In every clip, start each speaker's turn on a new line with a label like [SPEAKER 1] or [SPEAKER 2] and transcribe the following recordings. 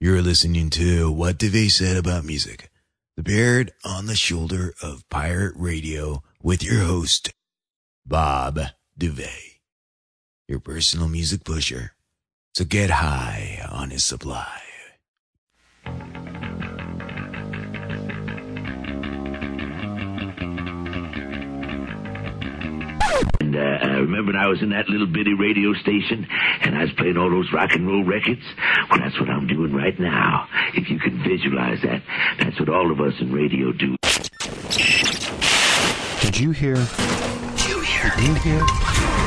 [SPEAKER 1] You're listening to What DeVay Said About Music, the beard on the shoulder of Pirate Radio with your host, Bob DeVay, your personal music pusher. So get high on his supply.
[SPEAKER 2] And uh, I remember when I was in that little bitty radio station and I was playing all those rock and roll records? Well, that's what I'm doing right now. If you can visualize that, that's what all of us in radio do.
[SPEAKER 3] Did you hear? Did you hear? Did you hear?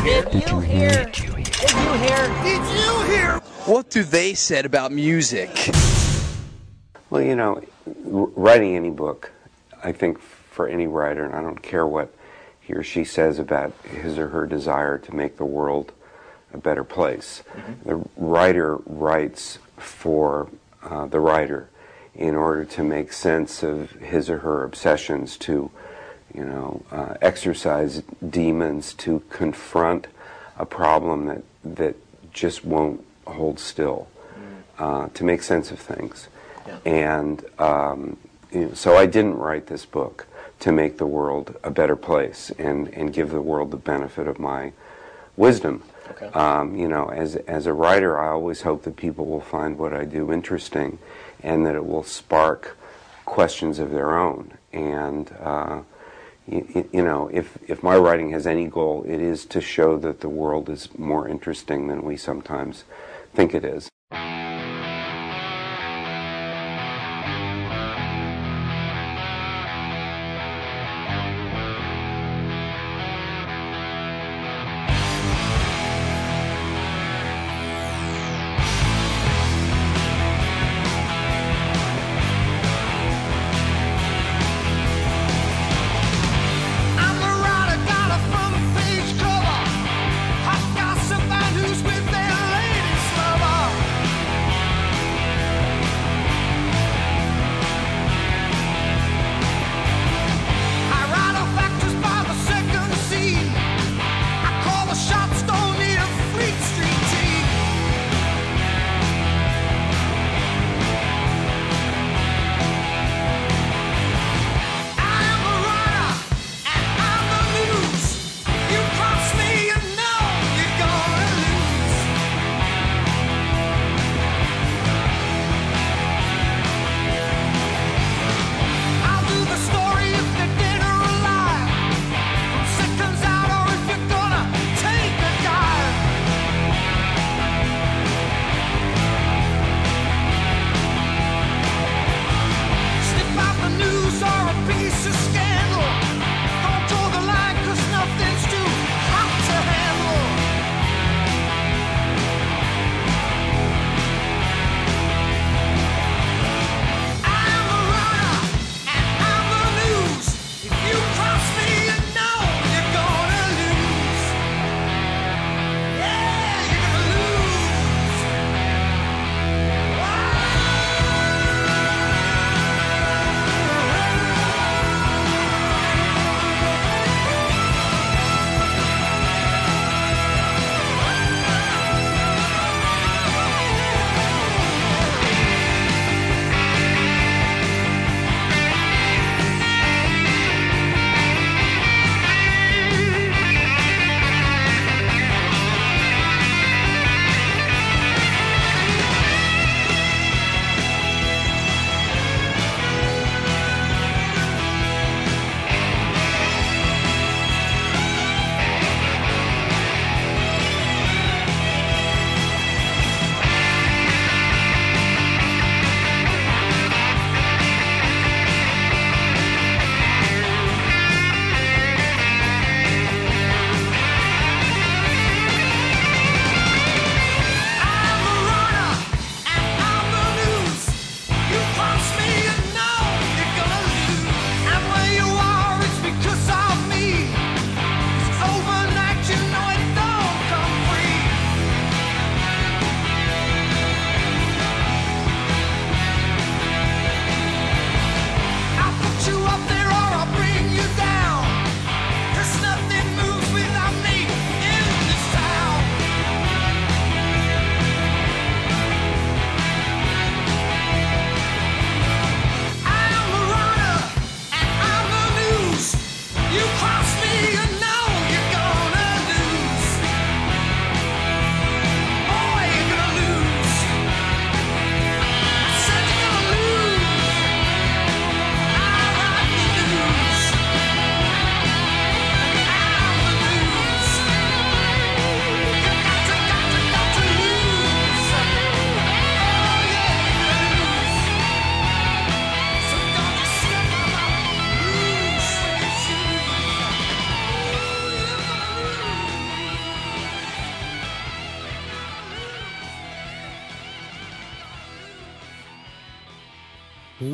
[SPEAKER 4] Did you hear? Did you hear?
[SPEAKER 5] Did you hear? What do they said about music?
[SPEAKER 6] Well, you know, writing any book, I think for any writer, and I don't care what he or she says about his or her desire to make the world a better place. Mm-hmm. The writer writes for uh, the writer in order to make sense of his or her obsessions, to you know, uh, exercise demons, to confront a problem that that just won't hold still, mm. uh, to make sense of things. Yeah. And um, you know, so I didn't write this book to make the world a better place and, and give the world the benefit of my wisdom. Okay. Um, you know, as, as a writer, I always hope that people will find what I do interesting and that it will spark questions of their own. And, uh, you, you, know, if, if my writing has any goal, it is to show that the world is more interesting than we sometimes think it is.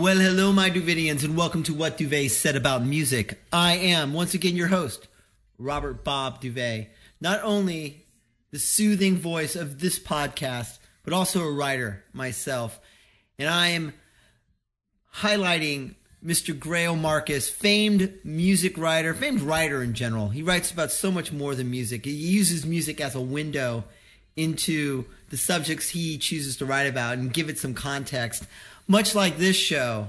[SPEAKER 7] Well, hello, my Duvidians, and welcome to What Duvet Said About Music. I am, once again, your host, Robert Bob Duvet. Not only the soothing voice of this podcast, but also a writer myself. And I am highlighting Mr. Greil Marcus, famed music writer, famed writer in general. He writes about so much more than music. He uses music as a window into the subjects he chooses to write about and give it some context much like this show,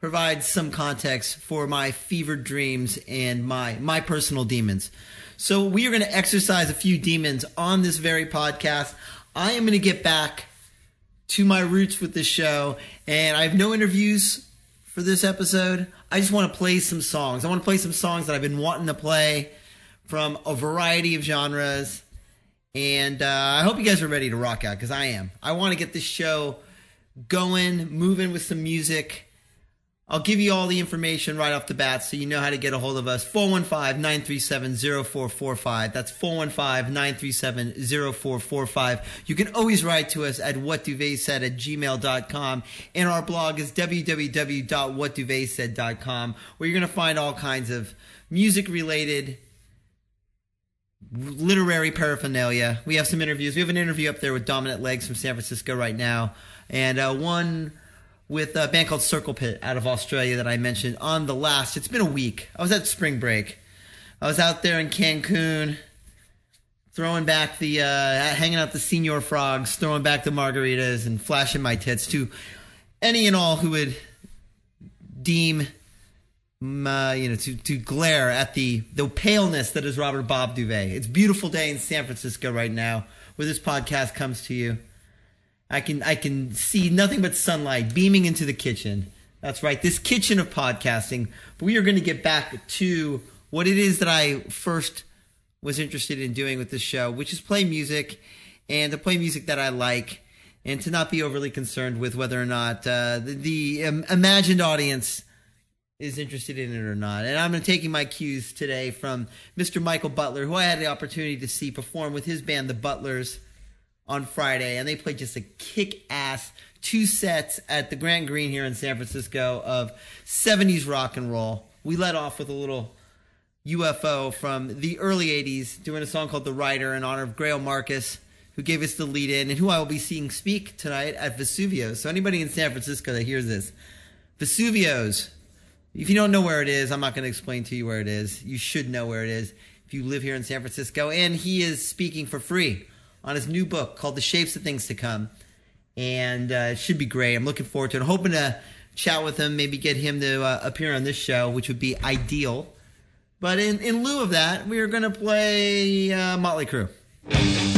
[SPEAKER 7] provides some context for my fevered dreams and my my personal demons. So we are going to exercise a few demons on this very podcast. I am going to get back to my roots with this show, and I have no interviews for this episode. I just want to play some songs. I want to play some songs that I've been wanting to play from a variety of genres. And uh, I hope you guys are ready to rock out because I am. I want to get this show going, moving with some music. I'll give you all the information right off the bat so you know how to get a hold of us. 415 937 0445. That's 415 937 0445. You can always write to us at whatduvetsaid at gmail.com. And our blog is www.whatduvetsaid.com where you're going to find all kinds of music related literary paraphernalia. We have some interviews. We have an interview up there with Dominant Legs from San Francisco right now and uh, one with a band called Circle Pit out of Australia that I mentioned on the last. It's been a week. I was at spring break. I was out there in Cancun, throwing back the, uh, hanging out the Señor Frogs, throwing back the margaritas, and flashing my tits to any and all who would deem, uh, you know, to, to glare at the the paleness that is Robert Bob Duvet. It's beautiful day in San Francisco right now, where this podcast comes to you. I can I can see nothing but sunlight beaming into the kitchen. That's right, this kitchen of podcasting. But we are going to get back to what it is that I first was interested in doing with this show, which is play music and to play music that I like and to not be overly concerned with whether or not uh, the, the um, imagined audience is interested in it or not. And I'm taking my cues today from Mr. Michael Butler, who I had the opportunity to see perform with his band, The Butlers on Friday, and they played just a kick ass two sets at the Grand Green here in San Francisco of 70s rock and roll. We led off with a little UFO from the early 80s, doing a song called The Writer in honor of Greil Marcus, who gave us the lead in, and who I will be seeing speak tonight at Vesuvio's. So, anybody in San Francisco that hears this, Vesuvio's, if you don't know where it is, I'm not going to explain to you where it is. You should know where it is if you live here in San Francisco. And he is speaking for free on his new book called The Shapes of Things to Come. And uh, it should be great. I'm looking forward to it. I'm hoping to chat with him, maybe get him to uh, appear on this show, which would be ideal. But in, in lieu of that, we are going to play uh, Motley Crue.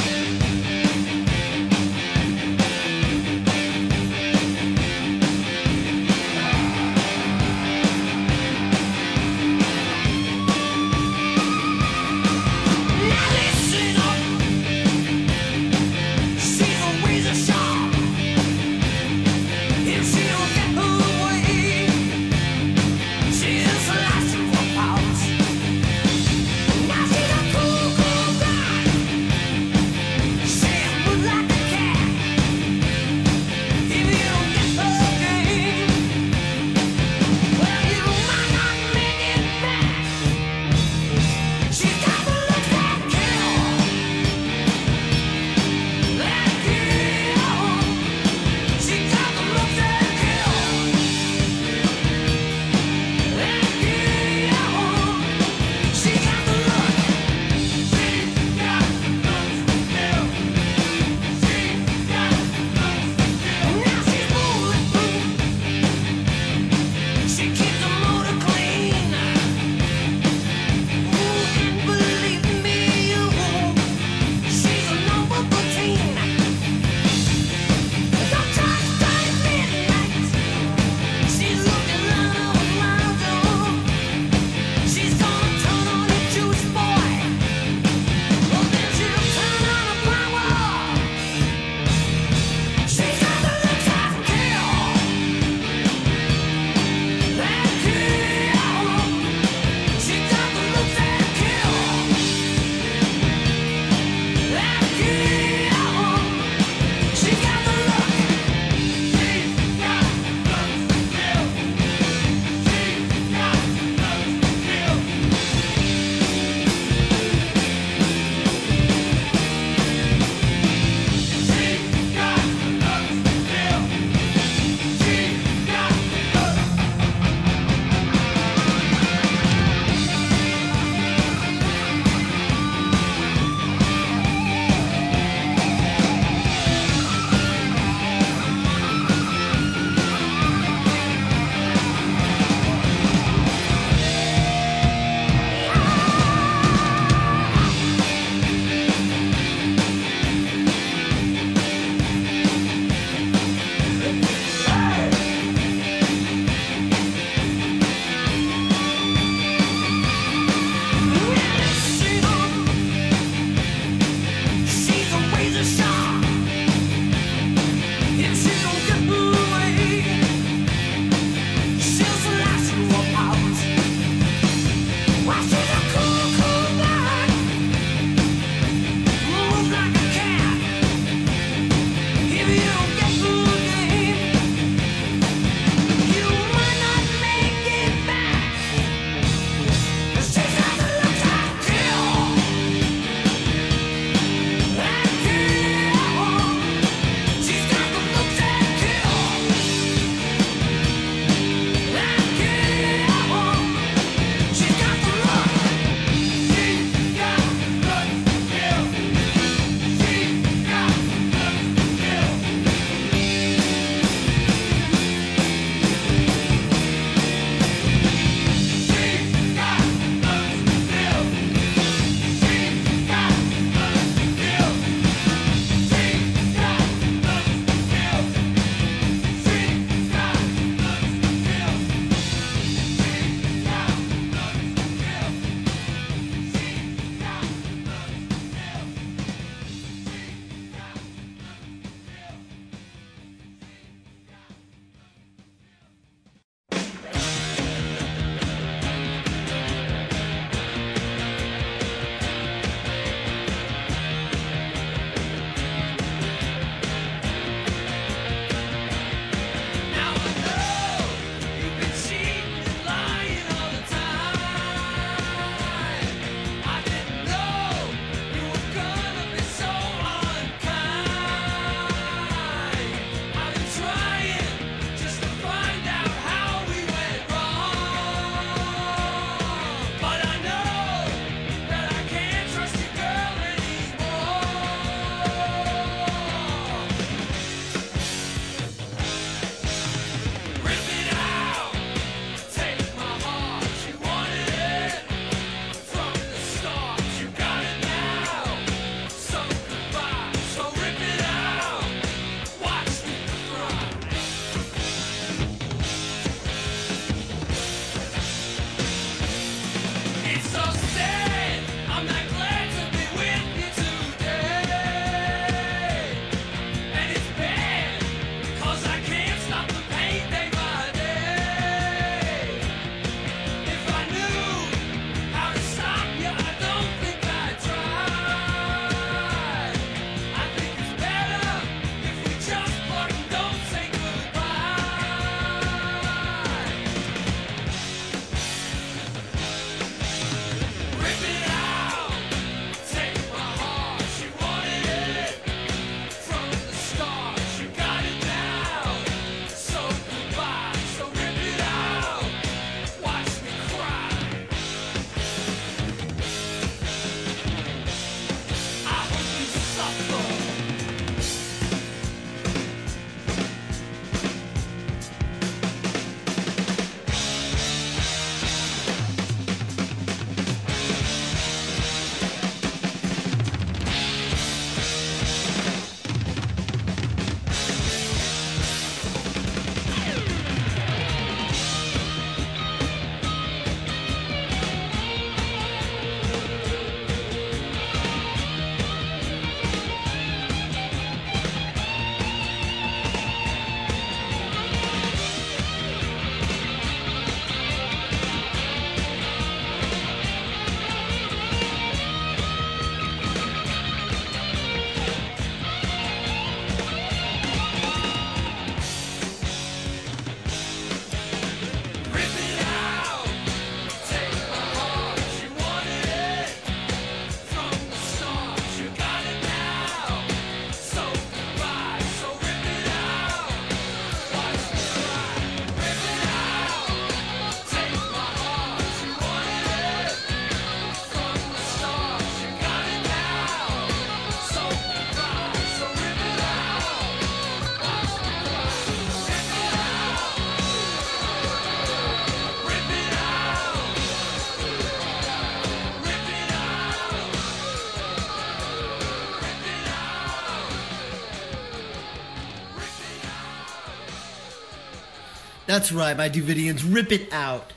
[SPEAKER 7] That's right, my Duvidians. Rip It Out.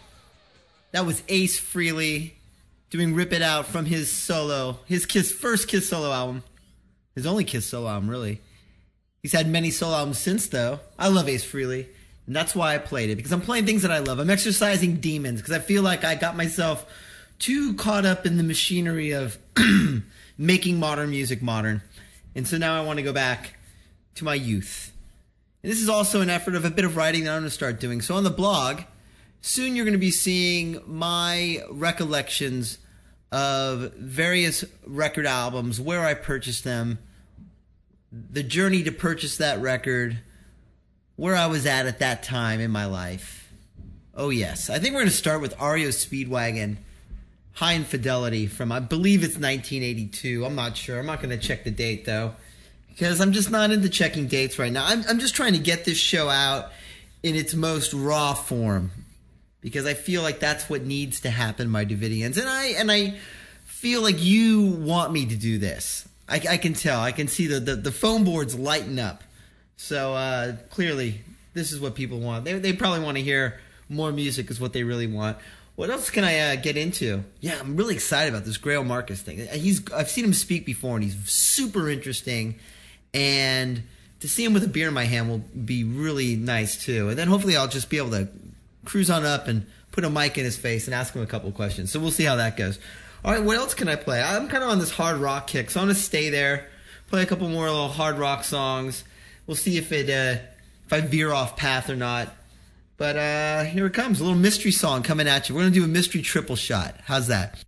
[SPEAKER 7] That was Ace Frehley doing Rip It Out from his solo, his Kiss first Kiss solo album. His only Kiss solo album, really. He's had many solo albums since, though. I love Ace Frehley. And that's why I played it, because I'm playing things that I love. I'm exercising demons, because I feel like I got myself too caught up in the machinery of making modern music modern. And so now I want to go back to my youth. And this is also an effort of a bit of writing that I'm going to start doing. So on the blog, soon you're going to be seeing my recollections of various record albums, where I purchased them, the journey to purchase that record, where I was at at that time in my life. Oh, yes. I think we're going to start with REO Speedwagon, Hi Infidelity from, I believe it's 1982. I'm not sure. I'm not going to check the date, though, because I'm just not into checking dates right now. I'm, I'm just trying to get this show out in its most raw form because I feel like that's what needs to happen, my Davidians. And I, and I feel like you want me to do this. I, I can tell. I can see the, the, the phone boards lighten up. So uh, clearly, this is what people want. They, they probably want to hear more music, is what they really want. What else can I uh, get into? Yeah, I'm really excited about this Greil Marcus thing. He's I've seen him speak before, and he's super interesting. And to see him with a beer in my hand will be really nice too. And then hopefully I'll just be able to cruise on up and put a mic in his face and ask him a couple questions. So we'll see how that goes. All right, what else can I play? I'm kind of on this hard rock kick, so I'm gonna stay there, play a couple more little hard rock songs. We'll see if it uh, if I veer off path or not. But uh, here it comes, a little mystery song coming at you. We're gonna do a mystery triple shot. How's that?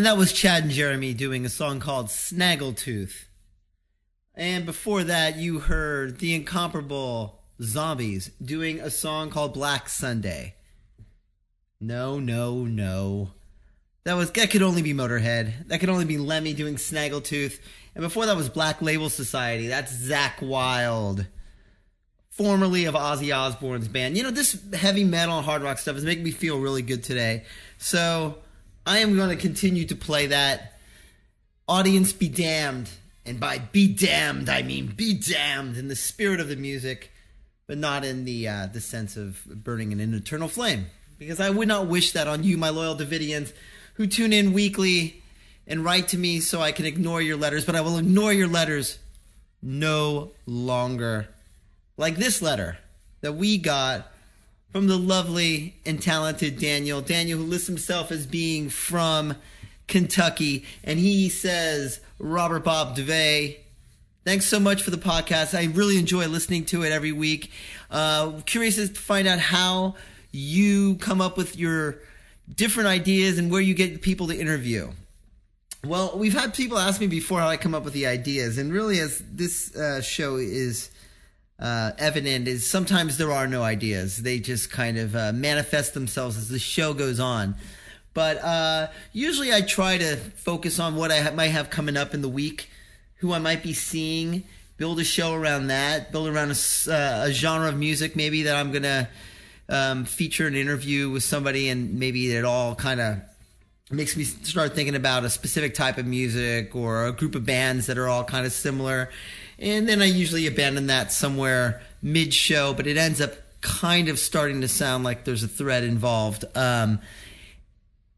[SPEAKER 8] And that
[SPEAKER 7] was Chad and Jeremy doing a song called Snaggletooth. And before that, you heard the incomparable Zombies doing a song called Black Sunday. No, no, no. That was that could only be Motorhead. That could only be Lemmy doing Snaggletooth. And before that was Black Label Society. That's Zakk Wylde. Formerly of Ozzy Osbourne's band. You know, this heavy metal and hard rock stuff is making me feel really good today. So I am going to continue to play that. Audience be damned. And by be damned, I mean be damned in the spirit of the music, but not in the uh, the sense of burning in an eternal flame. Because I would not wish that on you, my loyal Davidians, who tune in weekly and write to me so I can ignore your letters, but I will ignore your letters no longer. Like this letter that we got from the lovely and talented Daniel. Daniel, who lists himself as being from Kentucky, and he says, Robert Bob DeVay, thanks so much for the podcast. I really enjoy listening to it every week. Uh, curious to find out how you come up with your different ideas and where you get people to interview. Well, we've had people ask me before how I come up with the ideas, and really, as this uh, show is uh, evident is sometimes there are no ideas. They just kind of uh, manifest themselves as the show goes on. But uh, usually I try to focus on what I ha- might have coming up in the week, who I might be seeing, build a show around that, build around a, uh, a genre of music maybe that I'm going to um, feature an interview with somebody and maybe it all kind of makes me start thinking about a specific type of music or a group of bands that are all kind of similar. And then I usually abandon that somewhere mid show, but it ends up kind of starting to sound like there's a thread involved. Um,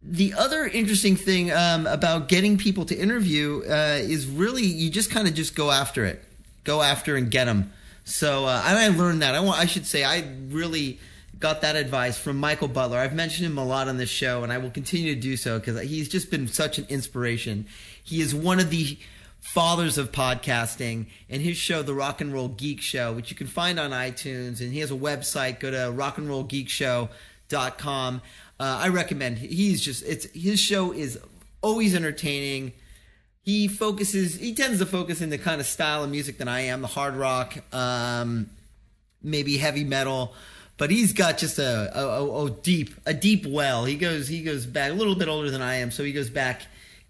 [SPEAKER 7] the other interesting thing um, about getting people to interview uh, is really you just kind of just go after it, go after and get them. So uh, and I learned that. I want I should say I really got that advice from Michael Butler. I've mentioned him a lot on this show, and I will continue to do so because he's just been such an inspiration. He is one of the fathers of podcasting, and his show, The Rock and Roll Geek Show, which you can find on iTunes, and he has a website. Go to rockandrollgeekshow.com. Uh, I recommend. He's just it's his show is always entertaining. He focuses. He tends to focus in the kind of style of music that I am, the hard rock, um, maybe heavy metal but he's got just a, a, a, a deep a deep well. He goes he goes back a little bit older than I am, so he goes back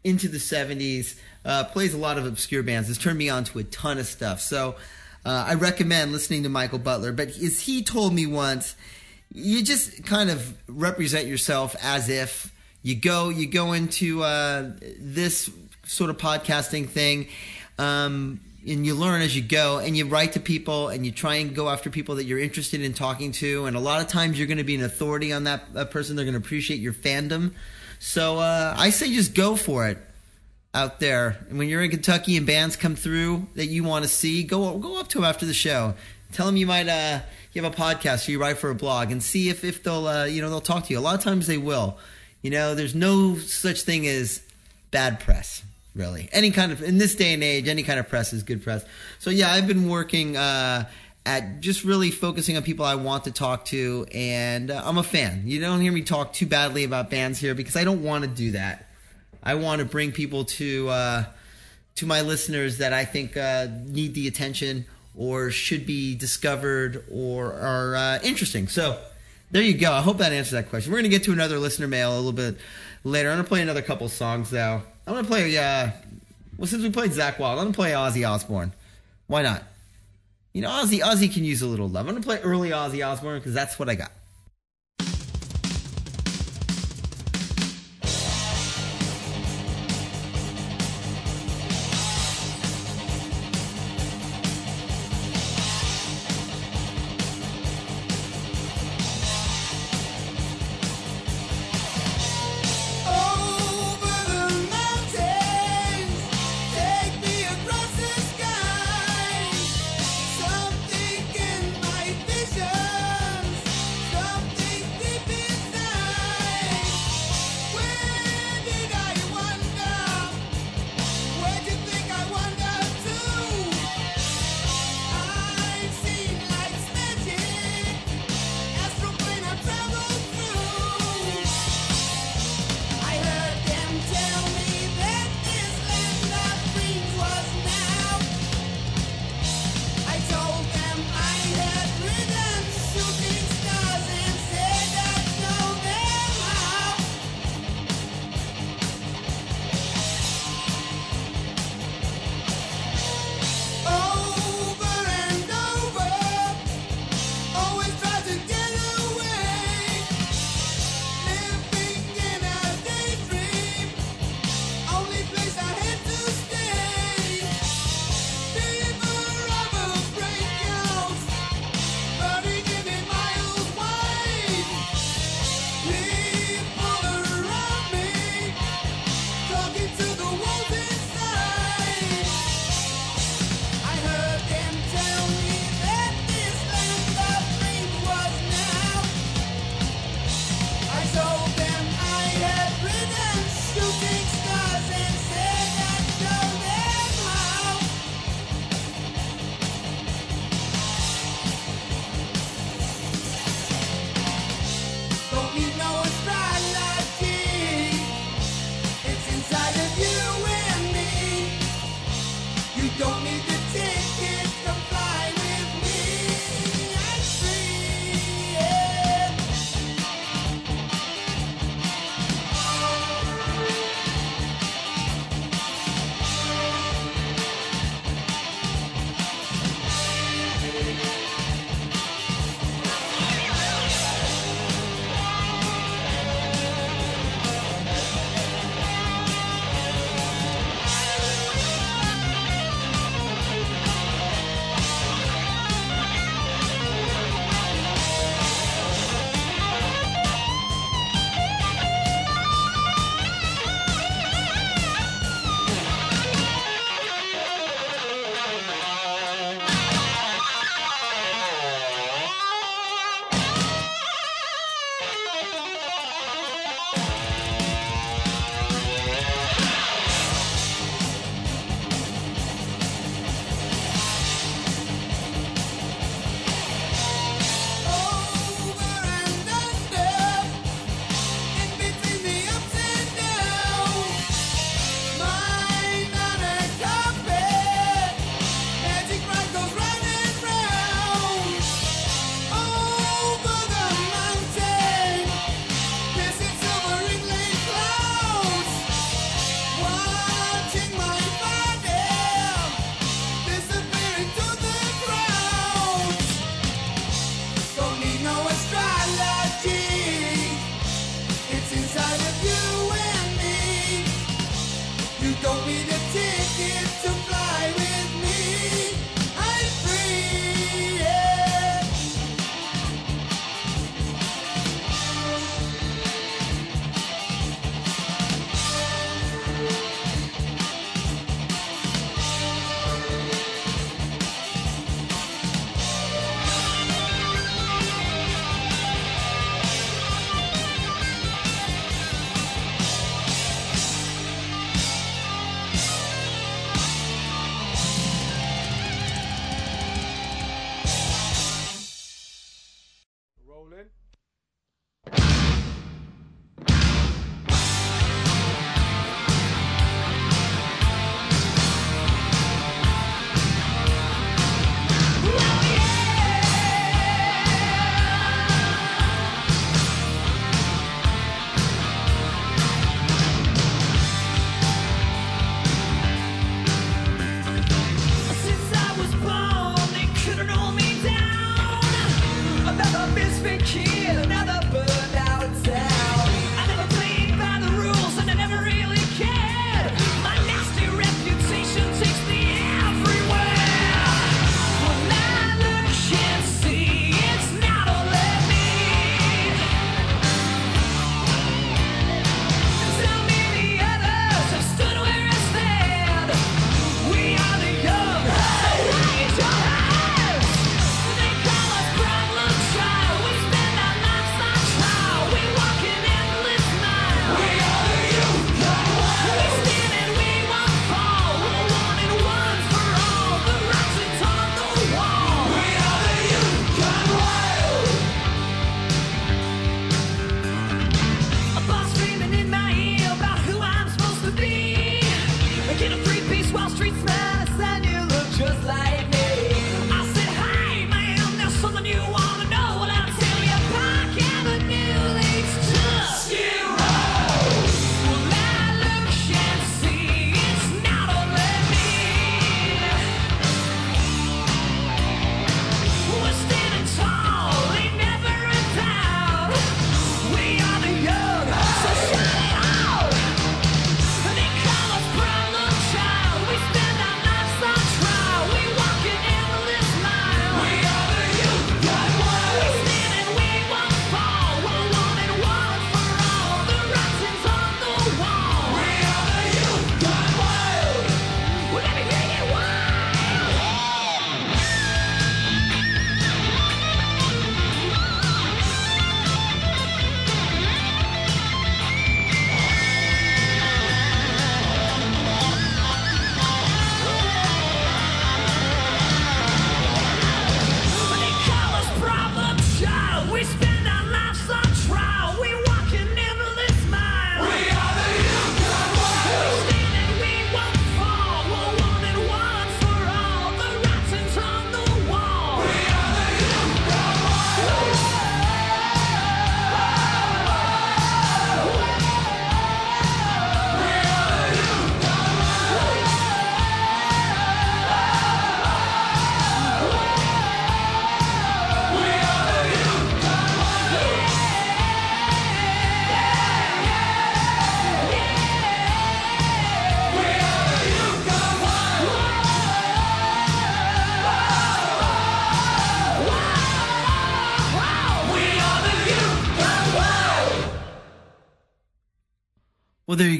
[SPEAKER 7] into the '70s. Uh, plays a lot of obscure bands. Has turned me on to a ton of stuff. So uh, I recommend listening to Michael Butler. But as he told me once, you just kind of represent yourself as if you go you go into uh, this sort of podcasting thing. Um, and you learn as you go and you write to people and you try and go after people that you're interested in talking to and a lot of times you're going to be an authority on that, that person they're going to appreciate your fandom so uh, i say just go for it out there. And when you're in kentucky and bands come through that you want to see go go up to them after the show. Tell them you might uh, you have a podcast or you write for a blog and see if, if they'll uh, you know they'll talk to you. A lot of times they will. You know there's no such thing as bad press really. Any kind of in this day and age any kind of press is good press. So yeah i've been working uh, at just really focusing on people I want to talk to, and uh, I'm a fan. You don't hear me talk too badly about bands here because I don't want to do that. I want to bring people to uh, to my listeners that I think uh, need the attention or should be discovered or are uh, interesting. So there you go. I hope that answers that question. We're to get to another listener mail a little bit later. I'm to play another couple songs though. I'm to play. Uh, well, since we played Zakk Wylde, I'm to play Ozzy Osbourne. Why not? You know, Ozzy Ozzy can use a little love. I'm to play early Ozzy Osbourne because that's what I got.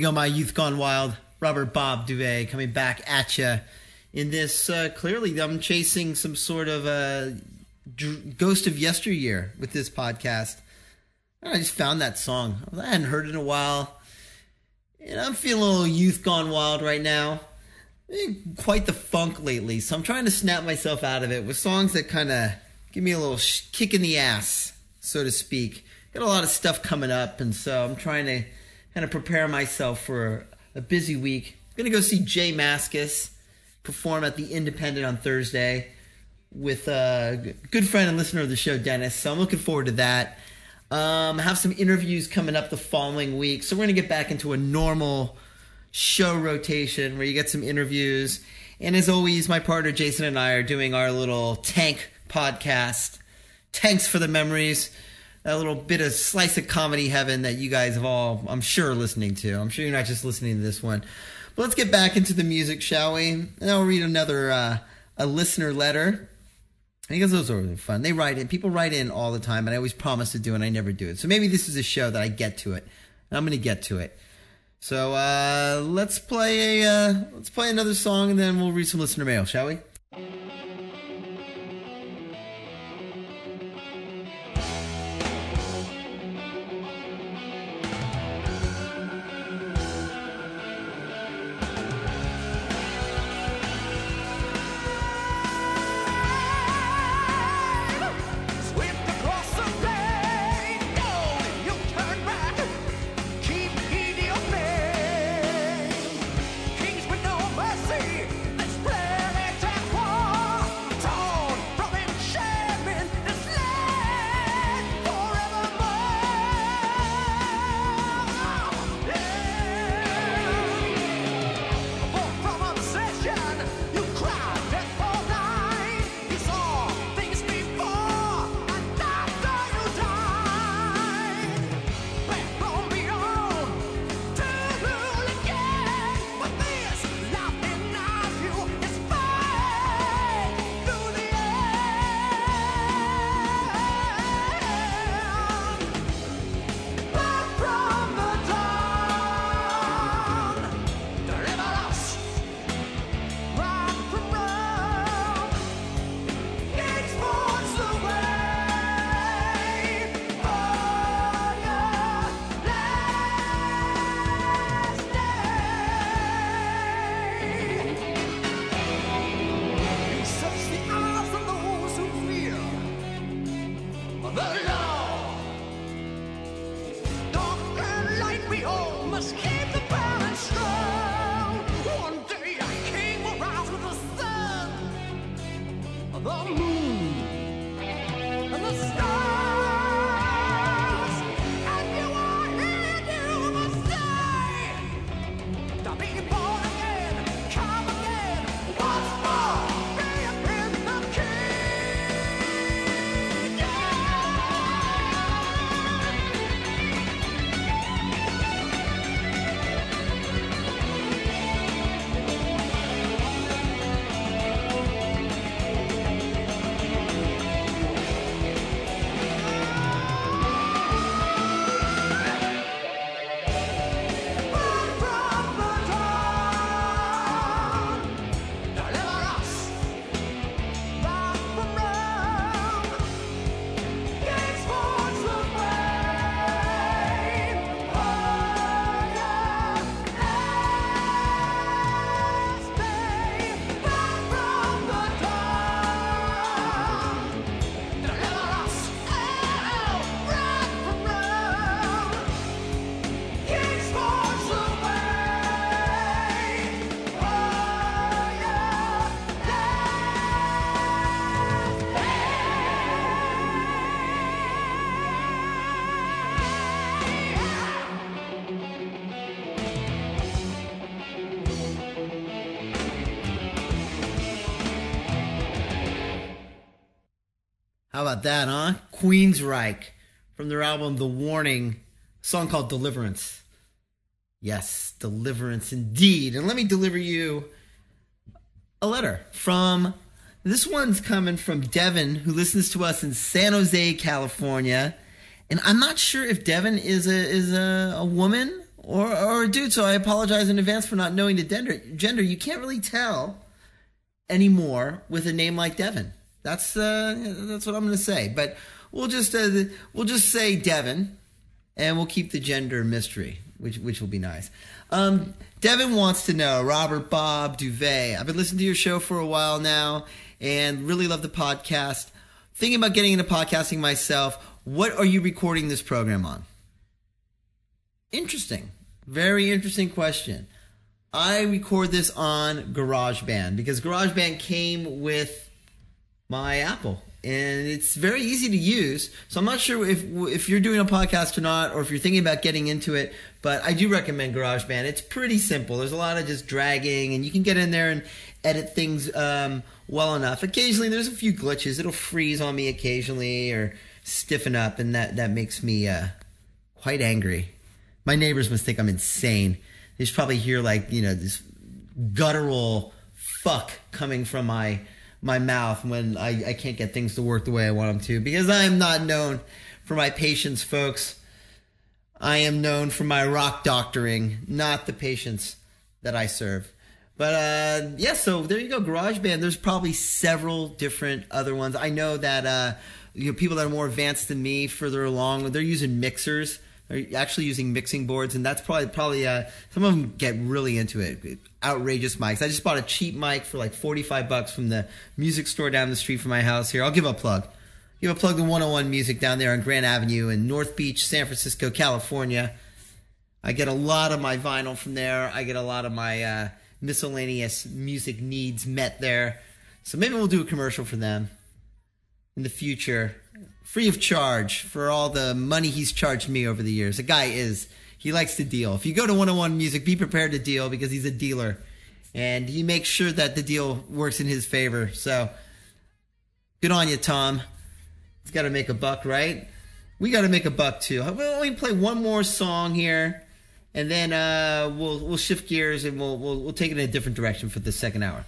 [SPEAKER 7] Go, my youth gone wild. Robert Bob Duvet coming back at you in this. Uh, clearly, I'm chasing some sort of a dr- ghost of yesteryear with this podcast. I just found that song. I hadn't heard it in a while. And I'm feeling a little youth gone wild right now. Eh, Quite the funk lately, so I'm trying to snap myself out of it with songs that kind of give me a little sh- kick in the ass, so to speak. Got a lot of stuff coming up, and so I'm trying to kind of prepare myself for a busy week. I'm gonna go see J Mascis perform at the Independent on Thursday with a good friend and listener of the show, Dennis. So I'm looking forward to that. Um, have some interviews coming up the following week. So we're going to get back into a normal show rotation where you get some interviews. And as always, my partner Jason and I are doing our little tank podcast, Tanks for the Memories. A little bit of slice of comedy heaven that you guys have all, I'm sure, listening to. I'm sure you're not just listening to this one. But let's get back into the music, shall we? And I'll read another uh, a listener letter. I Because those are fun. They write in. People write in all the time, and I always promise to do, and I never do it. So maybe this is a show that I get to it. I'm to get to it. So uh, let's play a uh, let's play another song, and then we'll read some listener mail, shall we? How about that, huh? Queensryche from their album The Warning, song called Deliverance. Yes, Deliverance indeed. And let me deliver you a letter from this one's coming from Devin, who listens to us in San Jose, California. And I'm not sure if Devin is a is a, a woman or or a dude. So I apologize in advance for not knowing the gender. Gender, you can't really tell anymore with a name like Devin. That's uh, that's what I'm going to say. But we'll just uh, we'll just say Devin, and we'll keep the gender mystery, which which will be nice. Um, Devin wants to know, Robert Bob Duvet. I've been listening to your show for a while now, and really love the podcast. Thinking about getting into podcasting myself. What are you recording this program on? Interesting. Very interesting question. I record this on GarageBand because GarageBand came with my Apple and it's very easy to use. So I'm not sure if if you're doing a podcast or not or if you're thinking about getting into it, but I do recommend GarageBand. It's pretty simple. There's a lot of just dragging and you can get in there and edit things um, well enough. Occasionally there's a few glitches. It'll freeze on me occasionally or stiffen up and that that makes me uh, quite angry. My neighbors must think I'm insane. They should probably hear like you know this guttural fuck coming from my my mouth when I, I can't get things to work the way I want them to because I am not known for my patience, folks. I am known for my rock doctoring, not the patients that I serve. But uh, yeah, so there you go, GarageBand. There's probably several different other ones. I know that uh, you know people that are more advanced than me, further along, they're using mixers are actually using mixing boards, and that's probably probably uh, some of them get really into it. Outrageous mics. I just bought a cheap mic for like forty five bucks from the music store down the street from my house. Here, I'll give a plug. Give a plug to 101 Music down there on Grant Avenue in North Beach, San Francisco, California. I get a lot of my vinyl from there. I get a lot of my uh, miscellaneous music needs met there. So maybe we'll do a commercial for them in the future free of charge for all the money he's charged me over the years. The guy is, he likes to deal. If you go to 101 Music, be prepared to deal because he's a dealer. And he makes sure that the deal works in his favor. So, good on you, Tom. He's got to make a buck, right? We got to make a buck too. We'll only play one more song here, and then uh, we'll we'll shift gears and we'll, we'll we'll take it in a different direction for the second hour.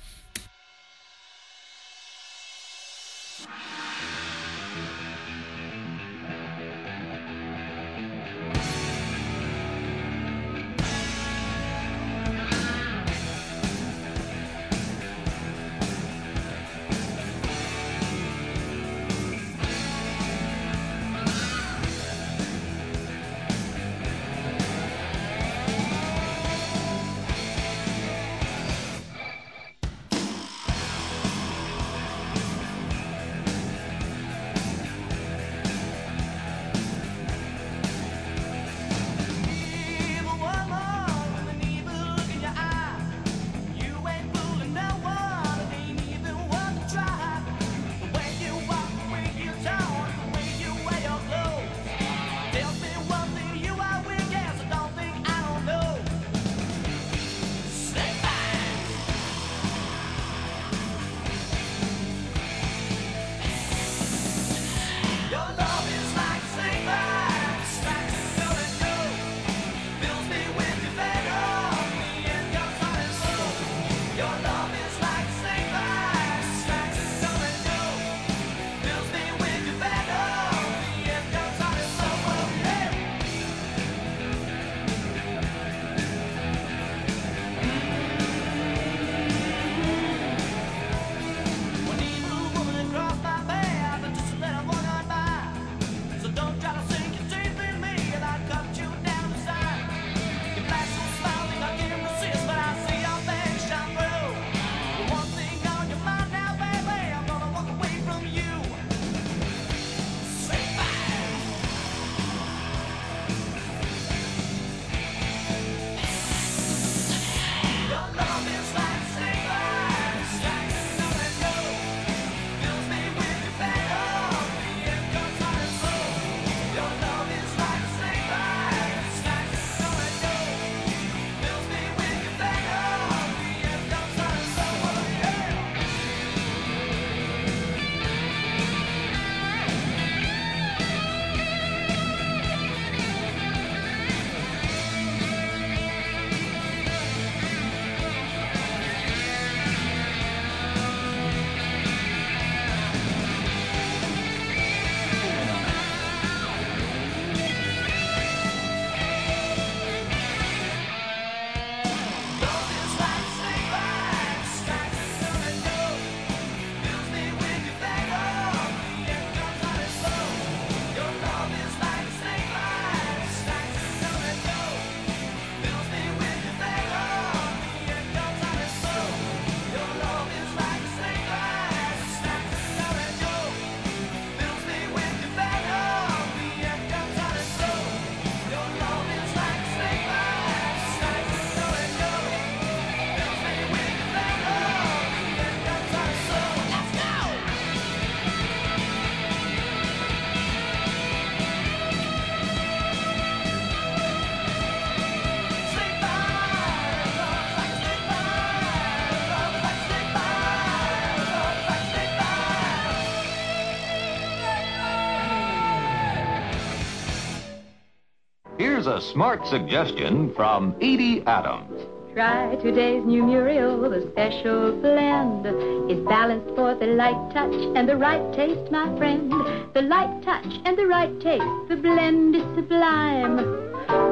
[SPEAKER 9] Smart suggestion from Edie Adams.
[SPEAKER 10] Try today's new Muriel, the special blend. It's balanced for the light touch and the right taste, my friend. The light touch and the right taste, the blend is sublime.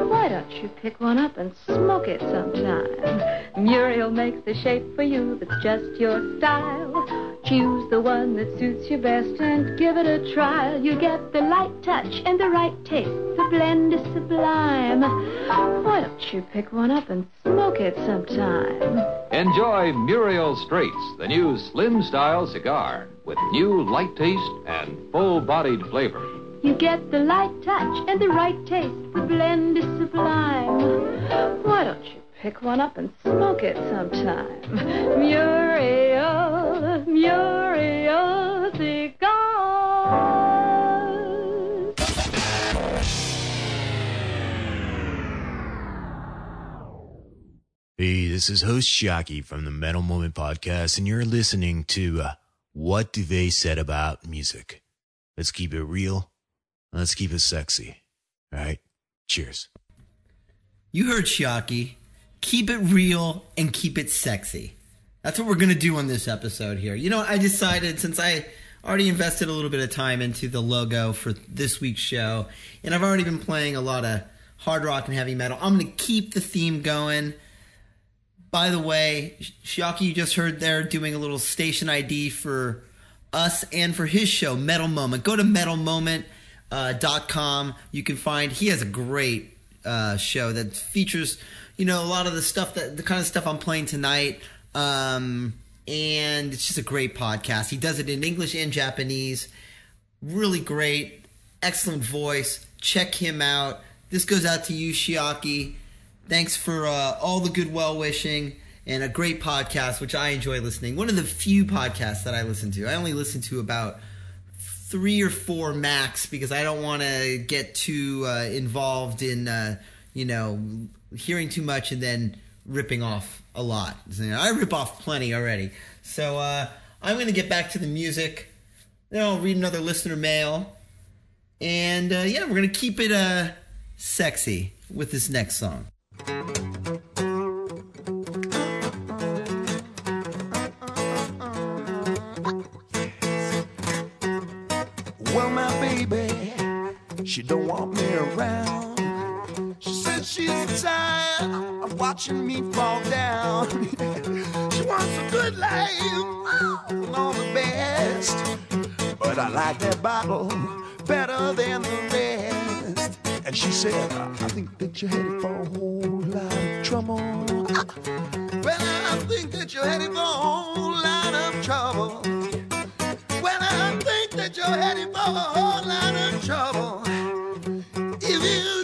[SPEAKER 10] Why don't you pick one up and smoke it sometime? Muriel makes the shape for you that's just your style. Choose the one that suits you best and give it a trial. You get the light touch and the right taste. The blend is sublime. Why don't you pick one up and smoke it sometime?
[SPEAKER 9] Enjoy Muriel Straits, the new slim style cigar with new light taste and full bodied flavor.
[SPEAKER 10] You get the light touch and the right taste. The blend is sublime. Why don't you pick one up and smoke it sometime? Muriel, Muriel cigar.
[SPEAKER 1] Hey, this is host Shocky from the Metal Moment Podcast, and you're listening to uh, What Do They Said About Music. Let's keep it real. Let's keep it sexy. All right? Cheers.
[SPEAKER 7] You heard Shocky. Keep it real and keep it sexy. That's what we're going to do on this episode here. You know, I decided since I already invested a little bit of time into the logo for this week's show, and I've already been playing a lot of hard rock and heavy metal, I'm going to keep the theme going. By the way, Shocky, you just heard there doing a little station ID for us and for his show, Metal Moment. Go to metalmoment.com. You can find, he has a great uh, show that features, you know, a lot of the stuff that, the kind of stuff I'm playing tonight. Um, and it's just a great podcast. He does it in English and Japanese. Really great, excellent voice. Check him out. This goes out to you, Shiaki. Thanks for uh, all the good well wishing and a great podcast, which I enjoy listening. One of the few podcasts that I listen to. I only listen to about three or four max because I don't want to get too uh, involved in, uh, you know, hearing too much and then ripping off a lot. I rip off plenty already. So uh, I'm going to get back to the music. Then I'll read another listener mail. And uh, yeah, we're going to keep it uh, sexy with this next song.
[SPEAKER 8] Well, my baby, she don't want me around. She's tired of watching me fall down. she wants a good life, oh, all the best. But I like that bottle better than the rest. And she said, I think that you're headed for a whole lot of trouble. Well, I think that you're headed for a whole lot of trouble. Well, I think that you're headed for a whole lot of trouble. If you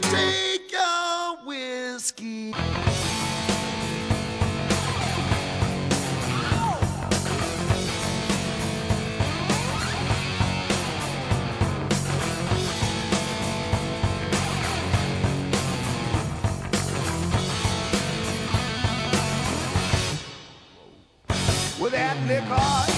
[SPEAKER 8] liquor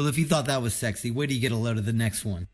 [SPEAKER 8] Well, if you thought that was sexy, where do you get a load of the next one?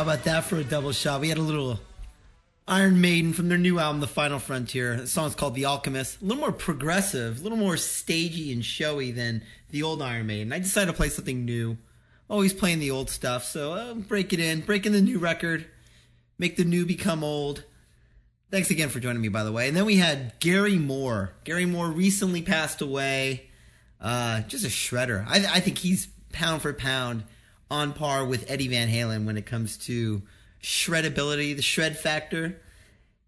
[SPEAKER 11] How
[SPEAKER 7] about that for a double shot? We had a little Iron Maiden from their new album, The Final Frontier. The song's called The Alchemist. A little more progressive, a little more stagey and showy than the old Iron Maiden. I decided to play something new. Always playing the old stuff, so uh, break it in, break in the new record, make the new become old. Thanks again for joining me, by the way. And then we had Gary Moore. Gary Moore recently passed away. Uh, just a shredder. I, I think he's pound for pound on par with Eddie Van Halen when it comes to shreddability, the shred factor.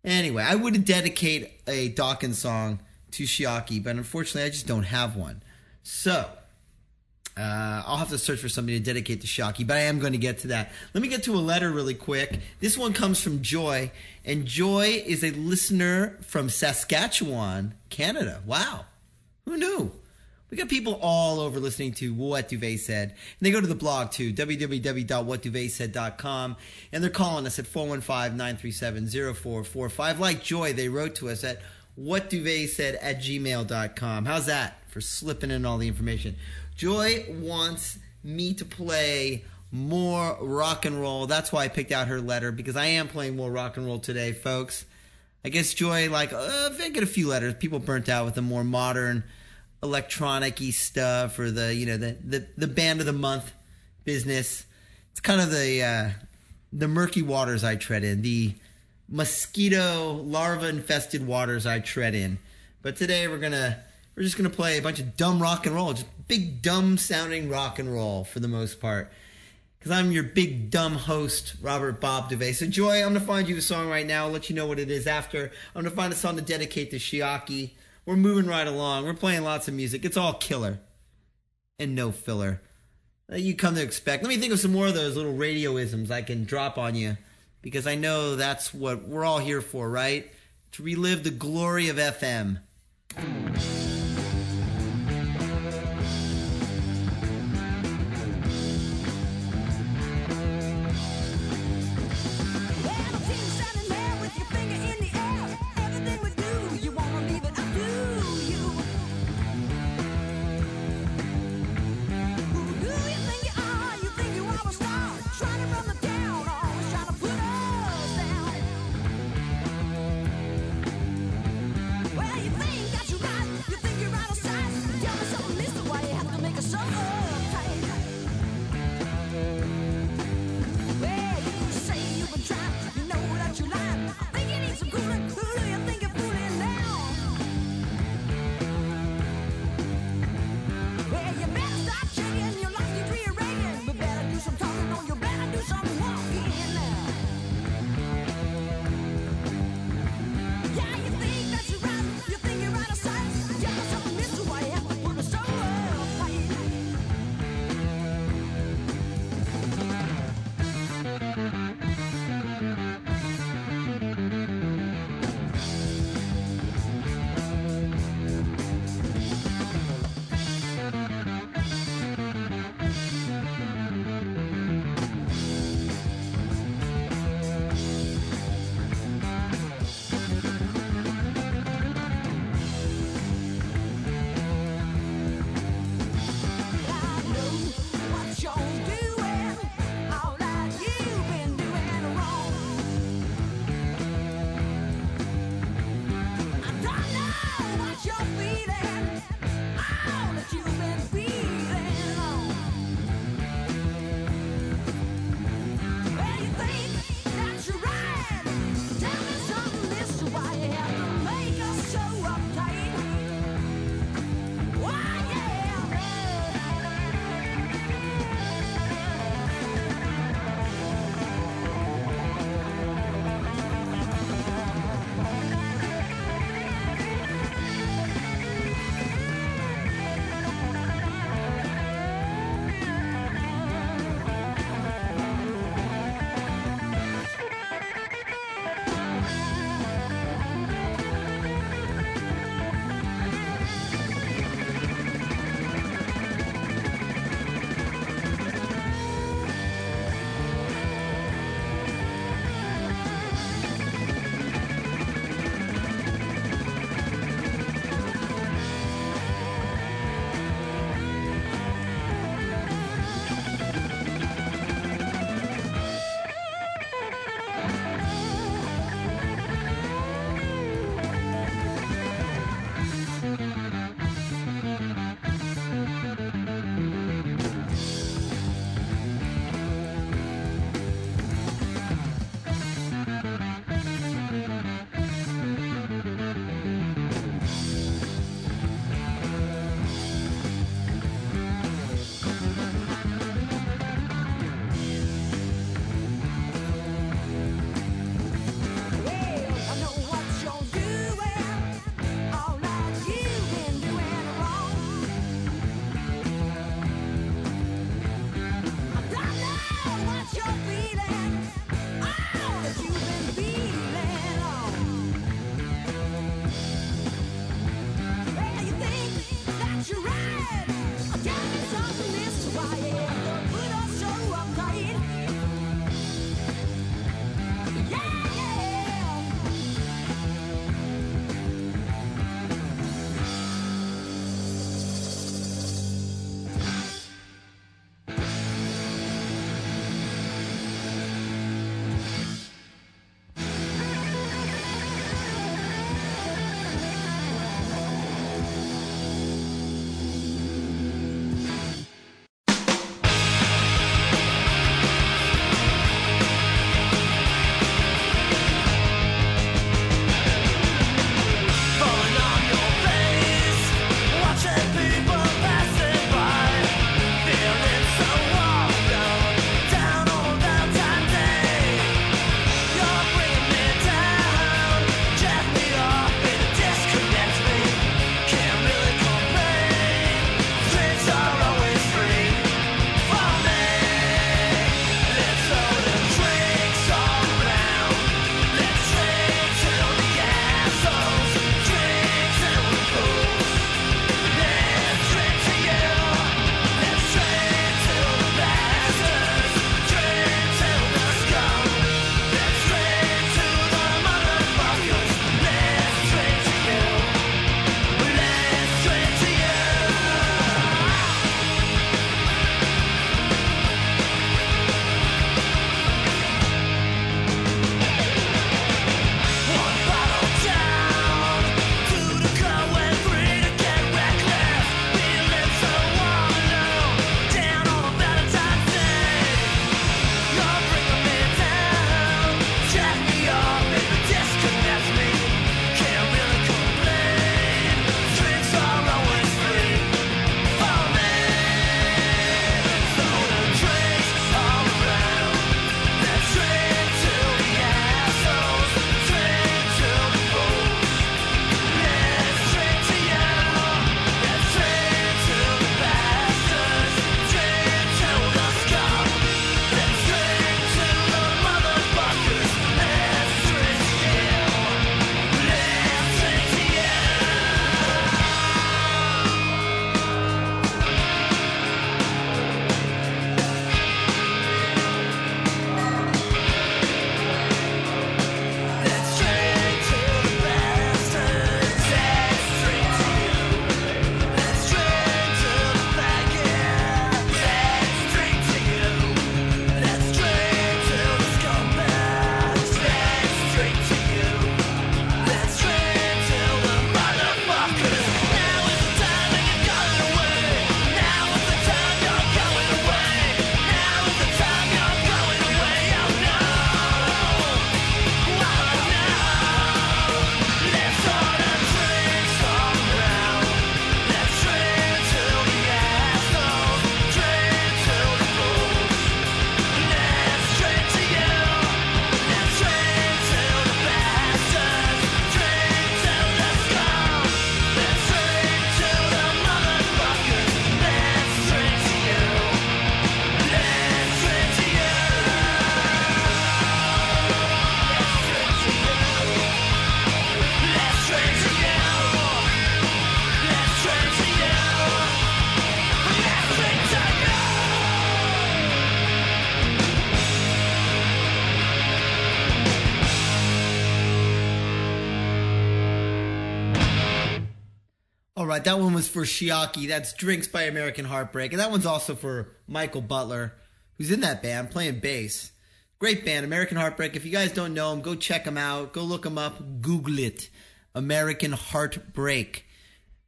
[SPEAKER 7] Anyway, I would dedicate a Dokken song to Shiaki, but unfortunately, I just don't have one. So, Uh, I'll have to search for somebody to dedicate to Shockey, but I am going to get to that. Let me get to a letter really quick. This one comes from Joy, and Joy is a listener from Saskatchewan, Canada. Wow. Who knew? We got people all over listening to What Duvet Said. And they go to the blog too, www.whatduvetsaid.com. And they're calling us at 415-937-0445. Like Joy, they wrote to us at whatduvetsaid at gmail.com. How's that for slipping in all the information? Joy wants me to play more rock and roll. That's why I picked out her letter because I am playing more rock and roll today, folks. I guess Joy, like, uh, I get a few letters, people burnt out with the more modern electronic-y stuff or the, you know, the, the, the band of the month business. It's kind of the, uh, the murky waters I tread in, the mosquito larva infested waters I tread in. But today we're gonna, we're just gonna play a bunch of dumb rock and roll, just big dumb sounding rock and roll for the most part because I'm your big dumb host, Robert Bob Duvet. So, Joy, I'm gonna find you a song right now. I'll let you know what it is after. I'm gonna find a song to dedicate to Shiaki. We're moving right along. We're playing lots of music. It's all killer and no filler. That you come to expect. Let me think of some more of those little radioisms I can drop on you because I know that's what we're all here for, right? To relive the glory of FM. Was for Shiaki. That's Drinks by American Heartbreak. And that one's also for Michael Butler, who's in that band playing bass. Great band, American Heartbreak. If you guys don't know them, go check them out. Go look them up. Google it. American Heartbreak.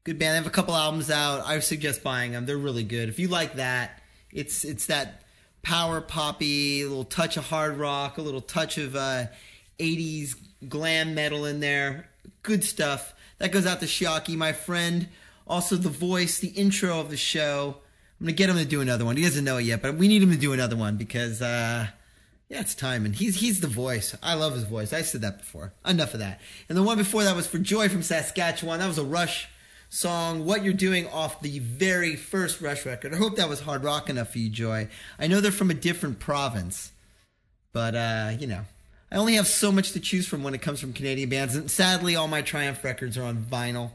[SPEAKER 7] Good band. They have a couple albums out. I suggest buying them. They're really good. If you like that, it's it's that power poppy, a little touch of hard rock, a little touch of uh, 80s glam metal in there. Good stuff. That goes out to Shiaki, my friend. Also, the voice, the intro of the show. I'm to get him to do another one. He doesn't know it yet, but we need him to do another one because, uh, yeah, it's time. And he's, he's the voice. I love his voice. I said that before. Enough of that. And the one before that was for Joy from Saskatchewan. That was a Rush song, What You're Doing, off the very first Rush record. I hope that was hard rock enough for you, Joy. I know they're from a different province, but, uh, you know, I only have so much to choose from when it comes from Canadian bands. And sadly, all my Triumph records are on vinyl,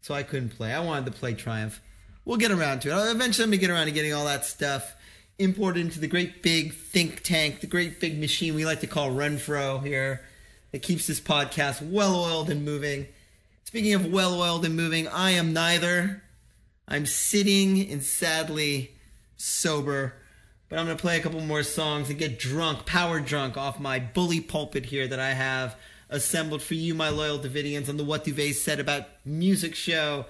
[SPEAKER 7] so I couldn't play. I wanted to play Triumph. We'll get around to it. Eventually, I'm going to get around to getting all that stuff imported into the great big think tank, the great big machine we like to call Renfro here that keeps this podcast well oiled and moving. Speaking of well oiled and moving, I am neither. I'm sitting and sadly sober, but I'm going to play a couple more songs and get drunk, power drunk off my bully pulpit here that I have assembled for you, my loyal Davidians, on the What Duvet Said About Music show.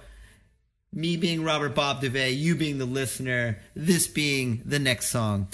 [SPEAKER 7] Me being Robert Bob Duvet, you being the listener, this being the next song.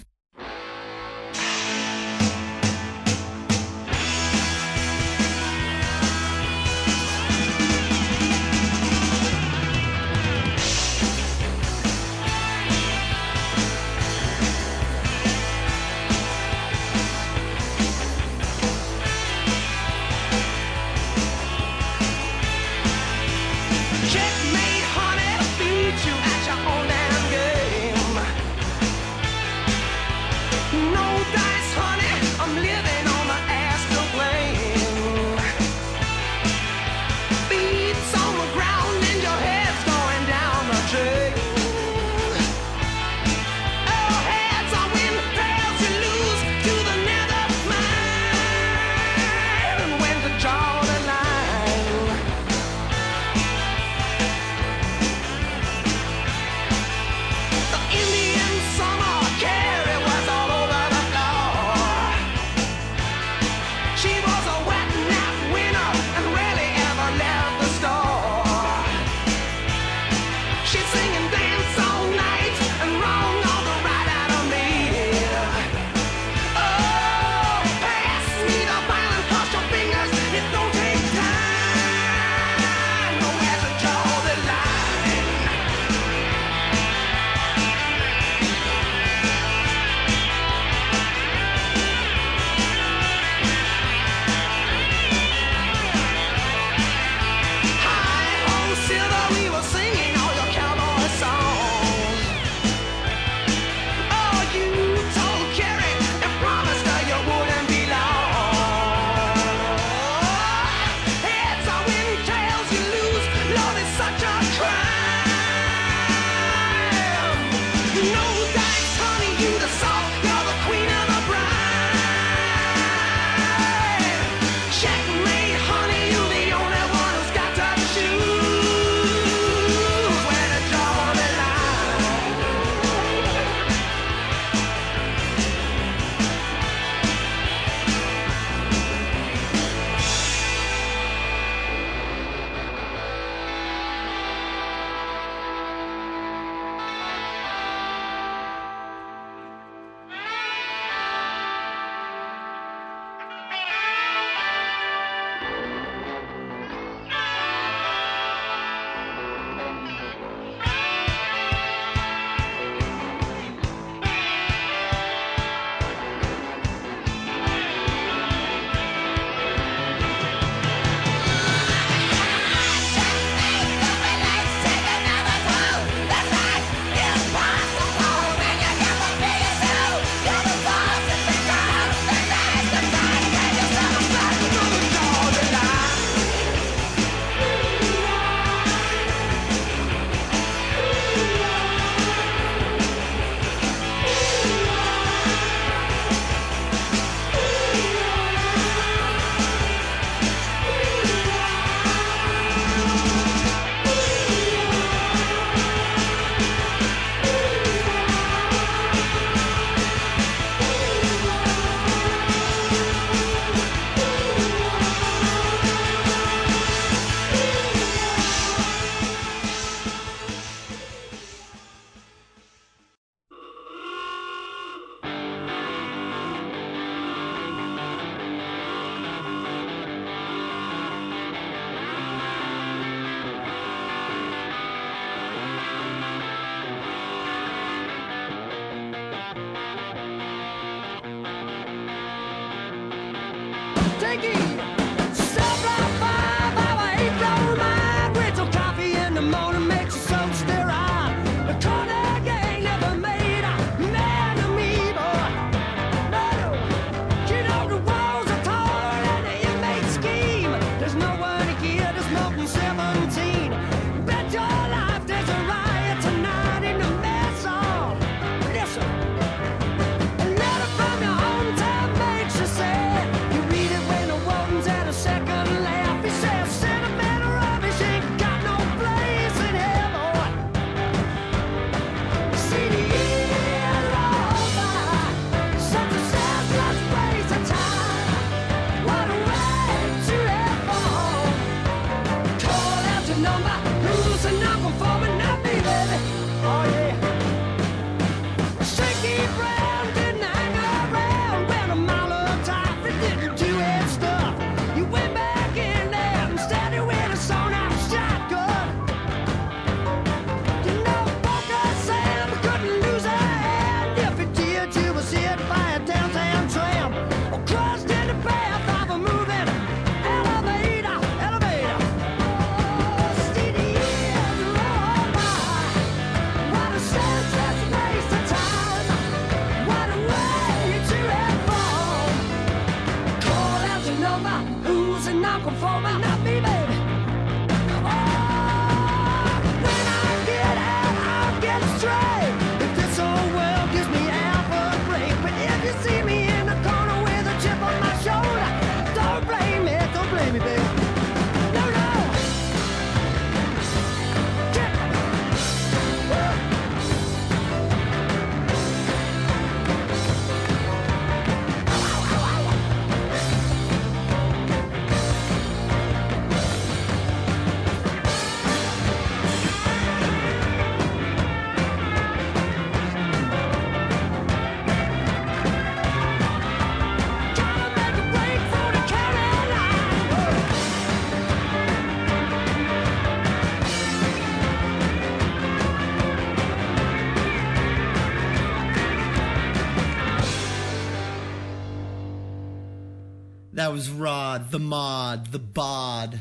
[SPEAKER 7] That was Rod, the Mod, the Bod,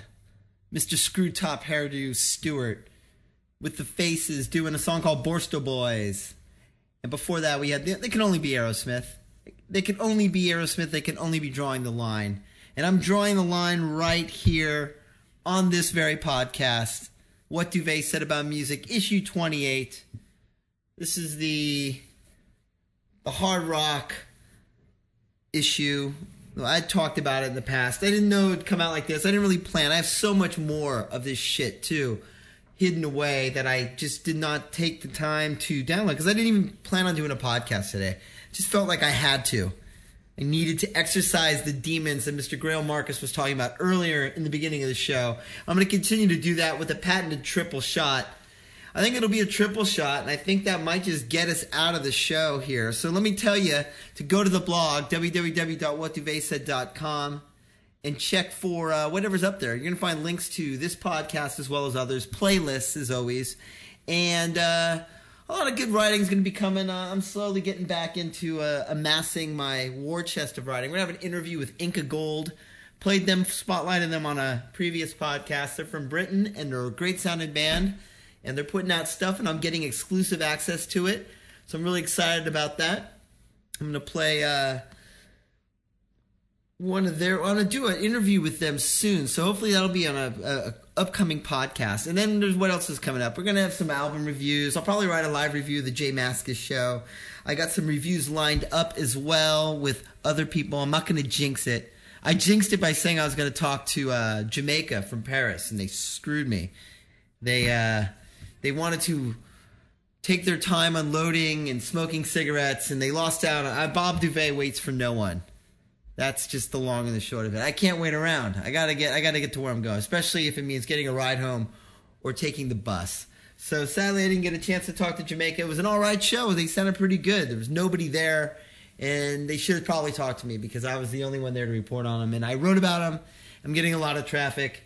[SPEAKER 7] Mr. Screwtop Hairdo Stewart, with the Faces doing a song called Borstal Boys. And before that, we had, they can only be Aerosmith. They can only be Aerosmith. They can only be drawing the line. And I'm drawing the line right here on this very podcast. What Duvet said about music, issue 28. This is the the hard rock issue. I talked about it in the past. I didn't know it'd come out like this. I didn't really plan. I have so much more of this shit too, hidden away that I just did not take the time to download because I didn't even plan on doing a podcast today. Just felt like I had to. I needed to exercise the demons that Mr. Greil Marcus was talking about earlier in the beginning of the show. I'm going to continue to do that with a patented triple shot. I think it'll be a triple shot, and I think that might just get us out of the show here. So let me tell you to go to the blog, www.whatduvetsaid.com, and check for uh, whatever's up there. You're going to find links to this podcast as well as others, playlists as always, and uh, a lot of good writing is going to be coming. Uh, I'm slowly getting back into uh, amassing my war chest of writing. We're going to have an interview with Inca Gold. Played them, spotlighted them on a previous podcast. They're from Britain, and they're a great sounding band and they're putting out stuff and I'm getting exclusive access to it. So I'm really excited about that. I'm to play uh, one of their, I'm to do an interview with them soon. So hopefully that'll be on a, a, a upcoming podcast. And then there's what else is coming up. We're to have some album reviews. I'll probably write a live review of the J Mascis show. I got some reviews lined up as well with other people. I'm not to jinx it. I jinxed it by saying I was going to talk to uh, Jamaica from Paris, and they screwed me. They uh, they wanted to take their time unloading and smoking cigarettes, and they lost out. Uh, Bob Duvet waits for no one. That's just the long and the short of it. I can't wait around. I gotta get. I gotta get to where I'm going, especially if it means getting a ride home or taking the bus. So sadly, I didn't get a chance to talk to Jamaica. It was an all right show. They sounded pretty good. There was nobody there, and they should have probably talked to me because I was the only one there to report on them. And I wrote about them. I'm getting a lot of traffic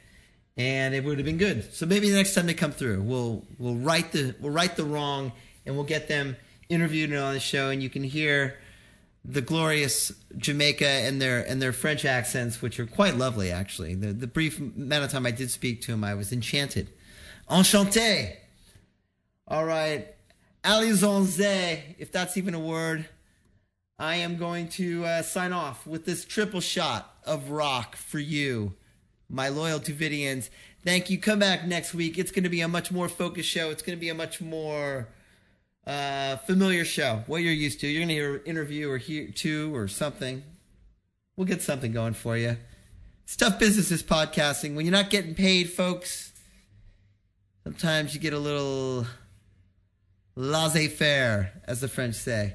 [SPEAKER 7] and it would have been good. So maybe the next time they come through, we'll we'll right the we'll right the wrong, and we'll get them interviewed on the show, and you can hear the glorious Jamaica and their and their French accents, which are quite lovely, actually. The the brief amount of time I did speak to him, I was enchanted, enchanté. All right, Alizonze, if that's even a word. I am going to uh, sign off with this triple shot of rock for you
[SPEAKER 8] my loyal Tuvidians. Thank you. Come back next week. It's going to be a much more focused show. It's going to be a much more uh, familiar show, what you're used to. You're going to hear an interview or hear two or something. We'll get something going for you. It's tough business is podcasting. When you're not getting paid, folks, sometimes you get a little laissez faire, as the French say.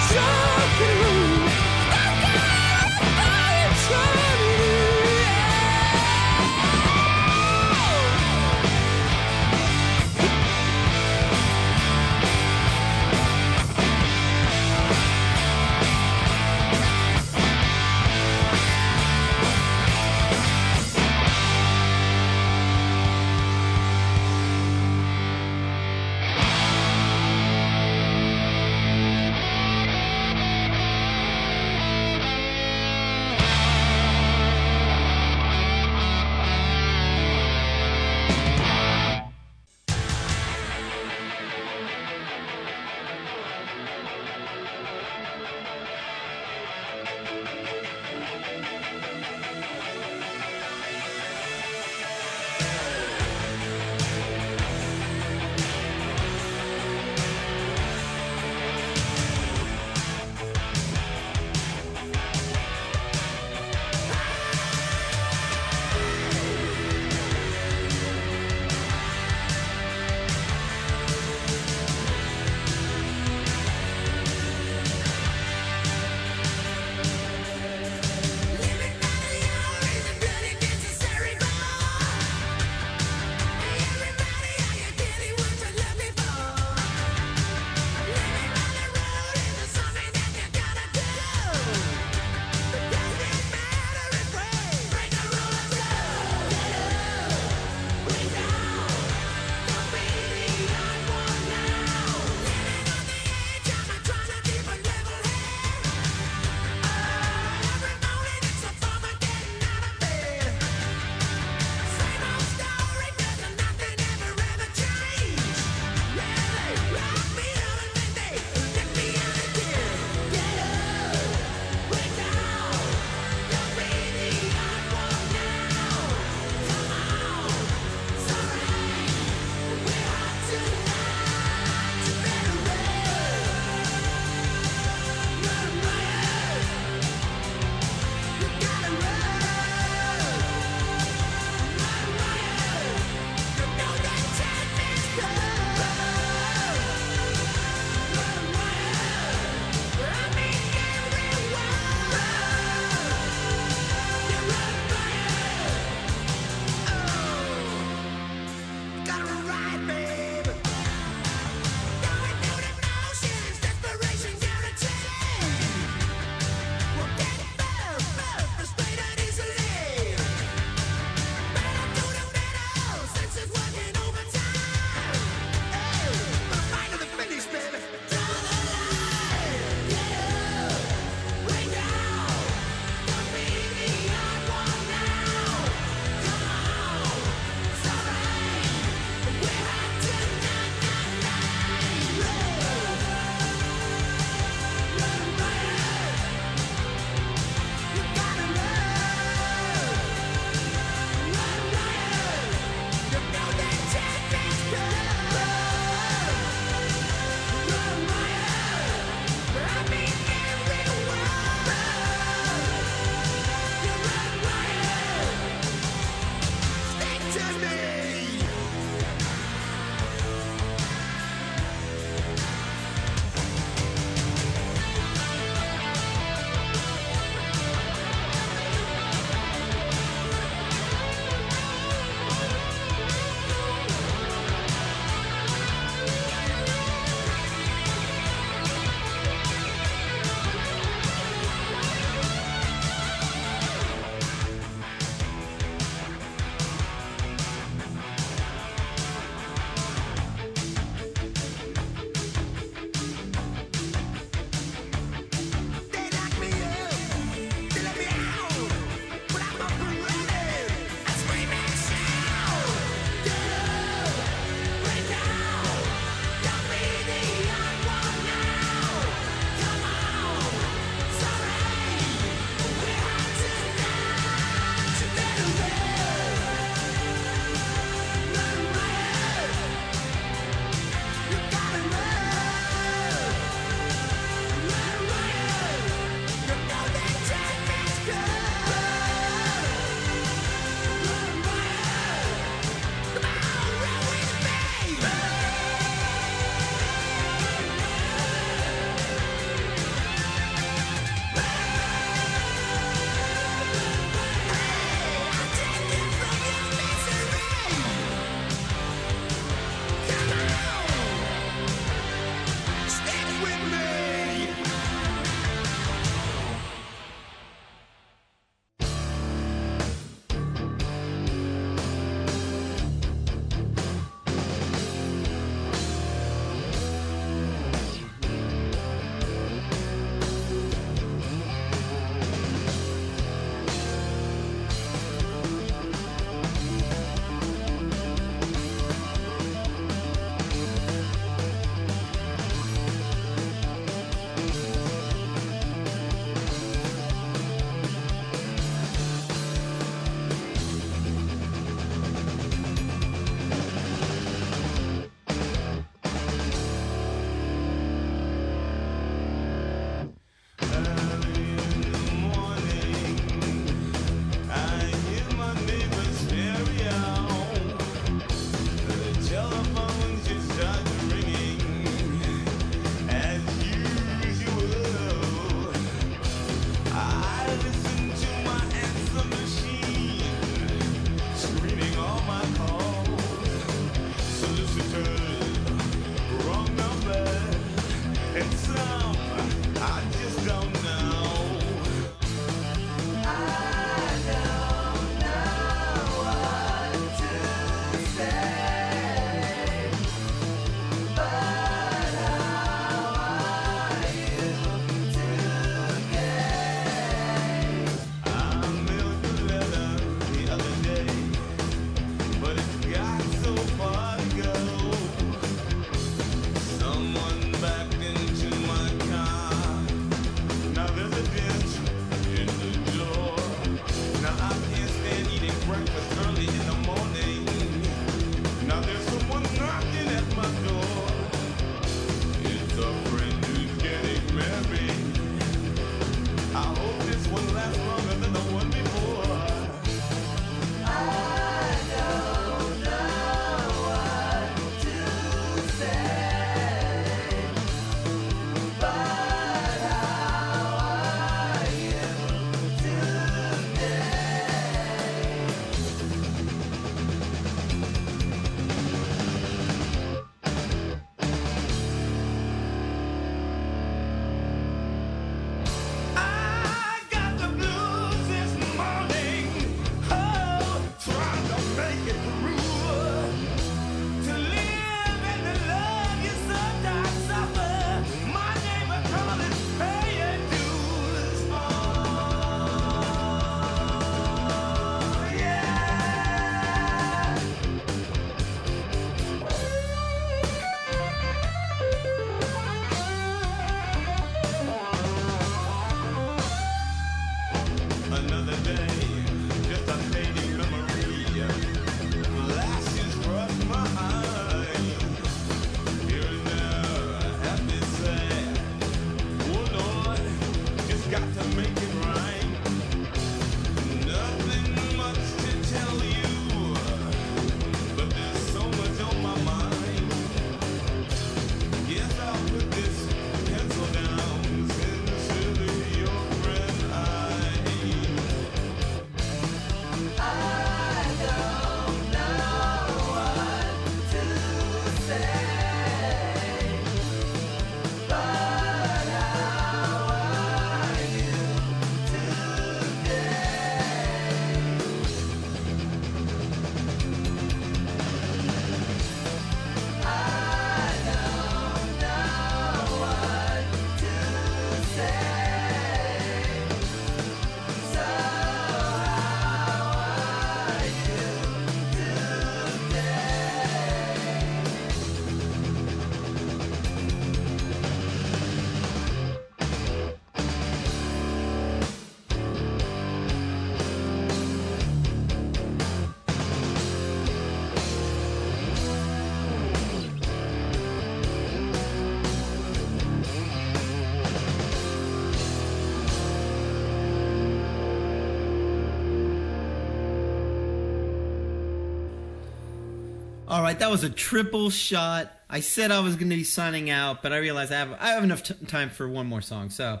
[SPEAKER 11] Right,
[SPEAKER 7] that was a triple shot. I said I was going to be signing out, but I realized I have I have enough t- time for one more song. So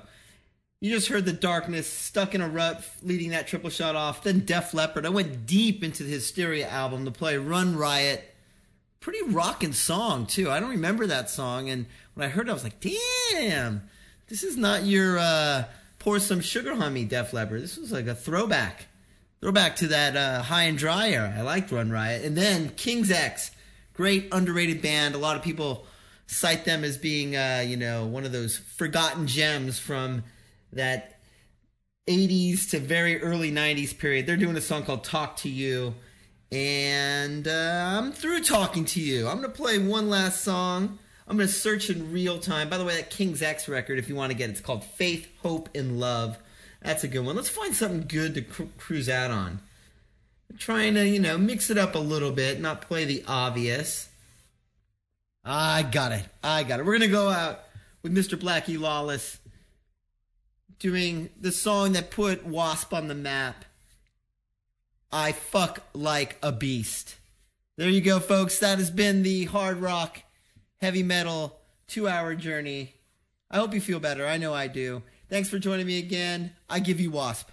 [SPEAKER 7] you just heard the darkness, stuck in a rut, leading that triple shot off. Then Def Leppard. I went deep into the Hysteria album to play Run Riot. Pretty rocking song too. I don't remember that song, and when I heard it, I was like, "Damn, this is not your uh, pour some sugar on me, Def Leppard. This was like a throwback." Throwback to that uh, high and dry era. I liked Run Riot. And then King's X, great underrated band. A lot of people cite them as being, uh, you know, one of those forgotten gems from that 80s to very early 90s period. They're doing a song called Talk to You. And uh, I'm through talking to you. I'm going to play one last song. I'm going to search in real time. By the way, that King's X record, if you want to get it, it's called Faith, Hope, and Love. That's a good one. Let's find something good to cru- cruise out on. Trying to, you know, mix it up a little bit, not play the obvious. I got it. I got it. We're going to go out with Mr. Blackie Lawless doing the song that put Wasp on the map. I fuck like a beast. There you go, folks. That has been the hard rock, heavy metal, two hour journey. I hope you feel better. I know I do. Thanks for joining me again. I give you Wasp.